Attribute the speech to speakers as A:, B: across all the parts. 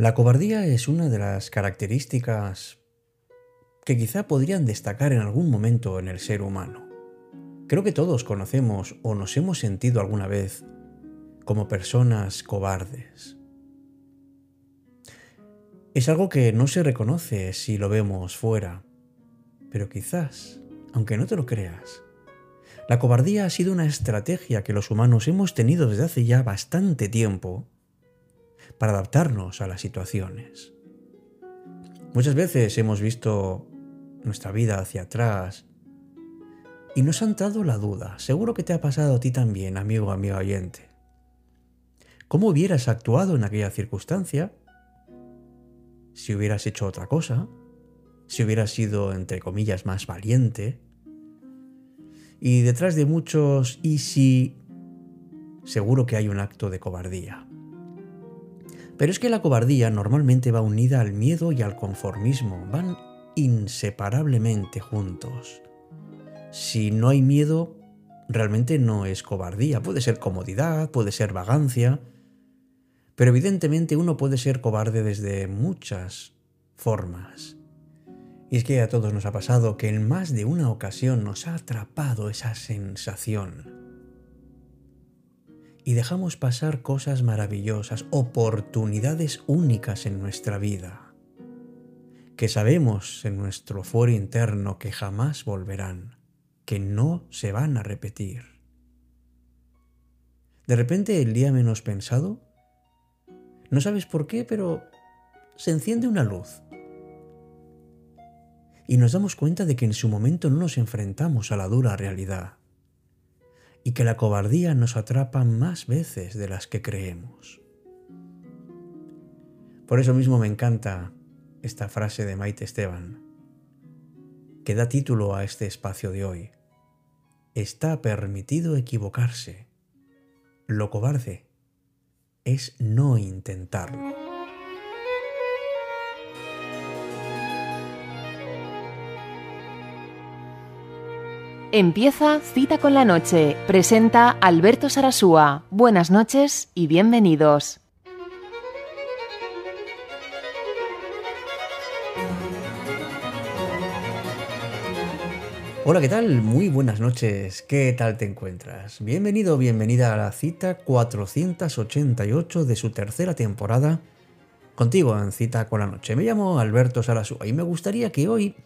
A: La cobardía es una de las características que quizá podrían destacar en algún momento en el ser humano. Creo que todos conocemos o nos hemos sentido alguna vez como personas cobardes. Es algo que no se reconoce si lo vemos fuera, pero quizás, aunque no te lo creas, la cobardía ha sido una estrategia que los humanos hemos tenido desde hace ya bastante tiempo para adaptarnos a las situaciones. Muchas veces hemos visto nuestra vida hacia atrás y nos ha entrado la duda, seguro que te ha pasado a ti también, amigo, amiga oyente. ¿Cómo hubieras actuado en aquella circunstancia? Si hubieras hecho otra cosa, si hubieras sido, entre comillas, más valiente. Y detrás de muchos y si, seguro que hay un acto de cobardía. Pero es que la cobardía normalmente va unida al miedo y al conformismo, van inseparablemente juntos. Si no hay miedo, realmente no es cobardía, puede ser comodidad, puede ser vagancia, pero evidentemente uno puede ser cobarde desde muchas formas. Y es que a todos nos ha pasado que en más de una ocasión nos ha atrapado esa sensación. Y dejamos pasar cosas maravillosas, oportunidades únicas en nuestra vida, que sabemos en nuestro fuero interno que jamás volverán, que no se van a repetir. De repente, el día menos pensado, no sabes por qué, pero se enciende una luz. Y nos damos cuenta de que en su momento no nos enfrentamos a la dura realidad. Y que la cobardía nos atrapa más veces de las que creemos. Por eso mismo me encanta esta frase de Maite Esteban, que da título a este espacio de hoy. Está permitido equivocarse. Lo cobarde es no intentarlo.
B: Empieza Cita con la Noche. Presenta Alberto Sarasúa. Buenas noches y bienvenidos.
A: Hola, ¿qué tal? Muy buenas noches. ¿Qué tal te encuentras? Bienvenido o bienvenida a la cita 488 de su tercera temporada contigo en Cita con la Noche. Me llamo Alberto Sarasúa y me gustaría que hoy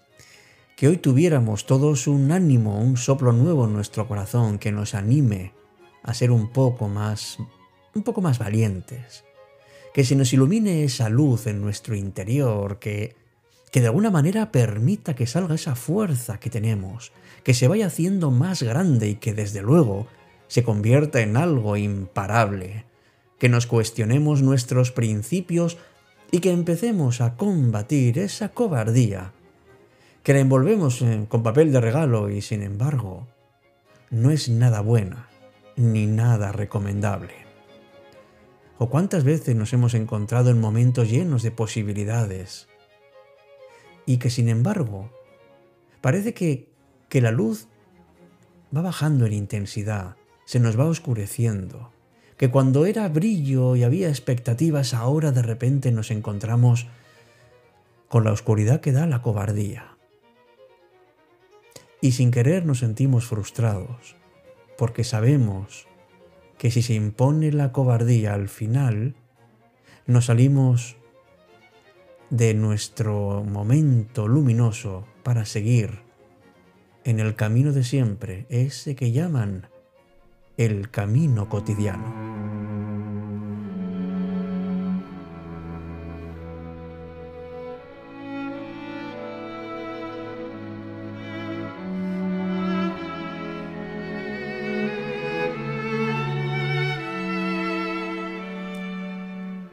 A: que hoy tuviéramos todos un ánimo, un soplo nuevo en nuestro corazón que nos anime a ser un poco más un poco más valientes. Que se nos ilumine esa luz en nuestro interior, que que de alguna manera permita que salga esa fuerza que tenemos, que se vaya haciendo más grande y que desde luego se convierta en algo imparable, que nos cuestionemos nuestros principios y que empecemos a combatir esa cobardía, que la envolvemos con papel de regalo y sin embargo no es nada buena ni nada recomendable. ¿O cuántas veces nos hemos encontrado en momentos llenos de posibilidades, y que sin embargo parece que, que la luz va bajando en intensidad, se nos va oscureciendo, que cuando era brillo y había expectativas, ahora de repente nos encontramos con la oscuridad que da la cobardía. Y sin querer nos sentimos frustrados, porque sabemos que si se impone la cobardía al final, nos salimos de nuestro momento luminoso para seguir en el camino de siempre, ese que llaman el camino cotidiano.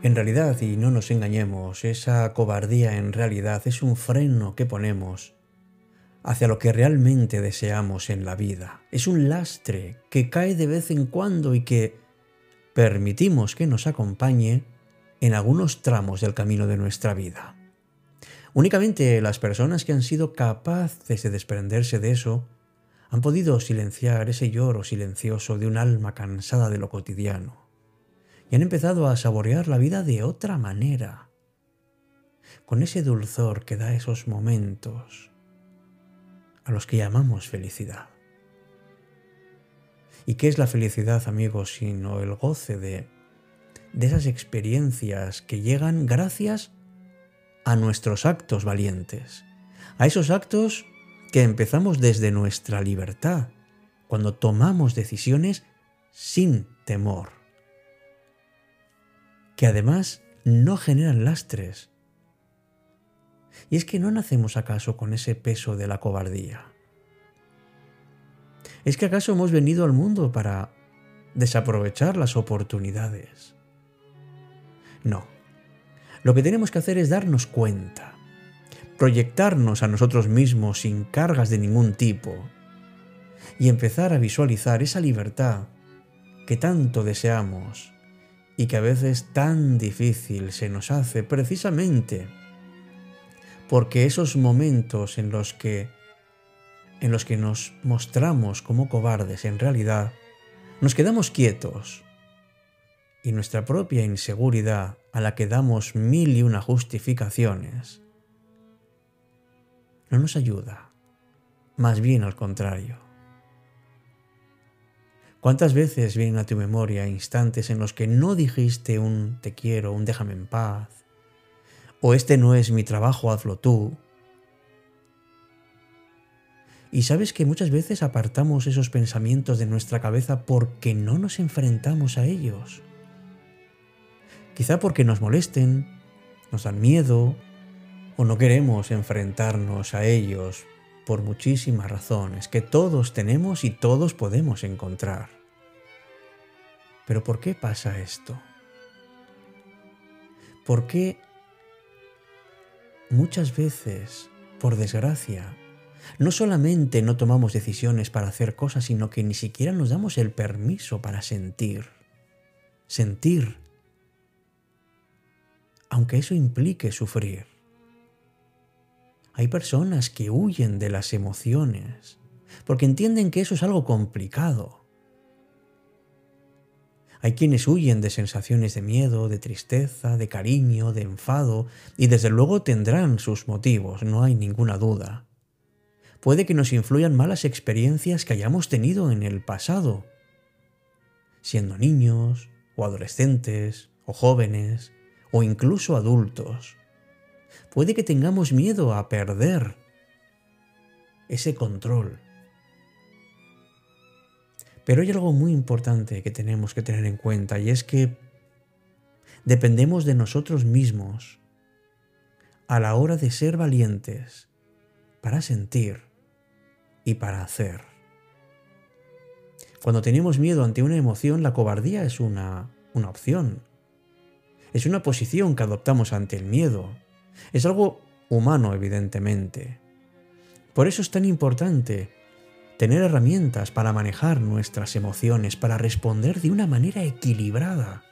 A: En realidad, y no nos engañemos, esa cobardía en realidad es un freno que ponemos hacia lo que realmente deseamos en la vida. Es un lastre que cae de vez en cuando y que permitimos que nos acompañe en algunos tramos del camino de nuestra vida. Únicamente las personas que han sido capaces de desprenderse de eso han podido silenciar ese lloro silencioso de un alma cansada de lo cotidiano y han empezado a saborear la vida de otra manera, con ese dulzor que da esos momentos a los que llamamos felicidad. ¿Y qué es la felicidad, amigos, sino el goce de, de esas experiencias que llegan gracias a nuestros actos valientes? A esos actos que empezamos desde nuestra libertad, cuando tomamos decisiones sin temor, que además no generan lastres. Y es que no nacemos acaso con ese peso de la cobardía. ¿Es que acaso hemos venido al mundo para desaprovechar las oportunidades? No. Lo que tenemos que hacer es darnos cuenta, proyectarnos a nosotros mismos sin cargas de ningún tipo y empezar a visualizar esa libertad que tanto deseamos y que a veces tan difícil se nos hace precisamente porque esos momentos en los que en los que nos mostramos como cobardes en realidad, nos quedamos quietos y nuestra propia inseguridad a la que damos mil y una justificaciones no nos ayuda, más bien al contrario. ¿Cuántas veces vienen a tu memoria instantes en los que no dijiste un te quiero, un déjame en paz, o este no es mi trabajo, hazlo tú, y sabes que muchas veces apartamos esos pensamientos de nuestra cabeza porque no nos enfrentamos a ellos. Quizá porque nos molesten, nos dan miedo o no queremos enfrentarnos a ellos por muchísimas razones que todos tenemos y todos podemos encontrar. Pero ¿por qué pasa esto? ¿Por qué muchas veces, por desgracia, no solamente no tomamos decisiones para hacer cosas, sino que ni siquiera nos damos el permiso para sentir. Sentir. Aunque eso implique sufrir. Hay personas que huyen de las emociones porque entienden que eso es algo complicado. Hay quienes huyen de sensaciones de miedo, de tristeza, de cariño, de enfado, y desde luego tendrán sus motivos, no hay ninguna duda puede que nos influyan malas experiencias que hayamos tenido en el pasado, siendo niños o adolescentes o jóvenes o incluso adultos. Puede que tengamos miedo a perder ese control. Pero hay algo muy importante que tenemos que tener en cuenta y es que dependemos de nosotros mismos a la hora de ser valientes para sentir y para hacer. Cuando tenemos miedo ante una emoción, la cobardía es una, una opción. Es una posición que adoptamos ante el miedo. Es algo humano, evidentemente. Por eso es tan importante tener herramientas para manejar nuestras emociones, para responder de una manera equilibrada.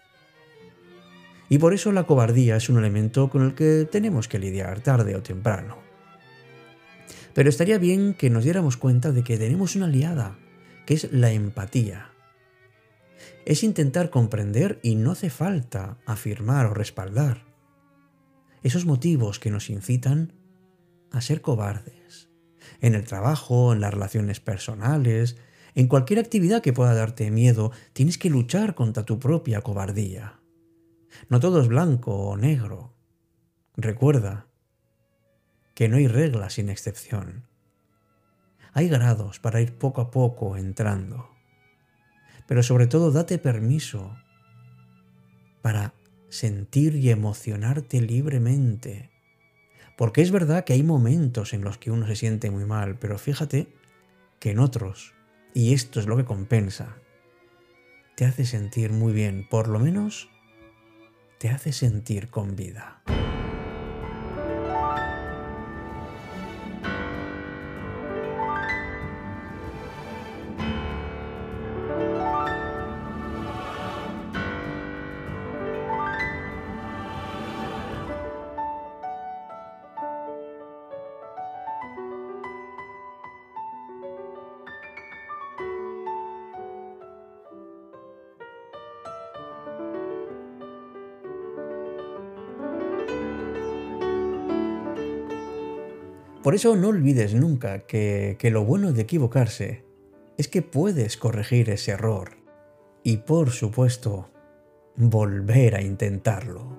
A: Y por eso la cobardía es un elemento con el que tenemos que lidiar tarde o temprano. Pero estaría bien que nos diéramos cuenta de que tenemos una aliada, que es la empatía. Es intentar comprender y no hace falta afirmar o respaldar esos motivos que nos incitan a ser cobardes. En el trabajo, en las relaciones personales, en cualquier actividad que pueda darte miedo, tienes que luchar contra tu propia cobardía. No todo es blanco o negro. Recuerda, que no hay reglas sin excepción. Hay grados para ir poco a poco entrando. Pero sobre todo date permiso para sentir y emocionarte libremente. Porque es verdad que hay momentos en los que uno se siente muy mal, pero fíjate que en otros, y esto es lo que compensa, te hace sentir muy bien, por lo menos te hace sentir con vida. Por eso no olvides nunca que, que lo bueno de equivocarse es que puedes corregir ese error y por supuesto volver a intentarlo.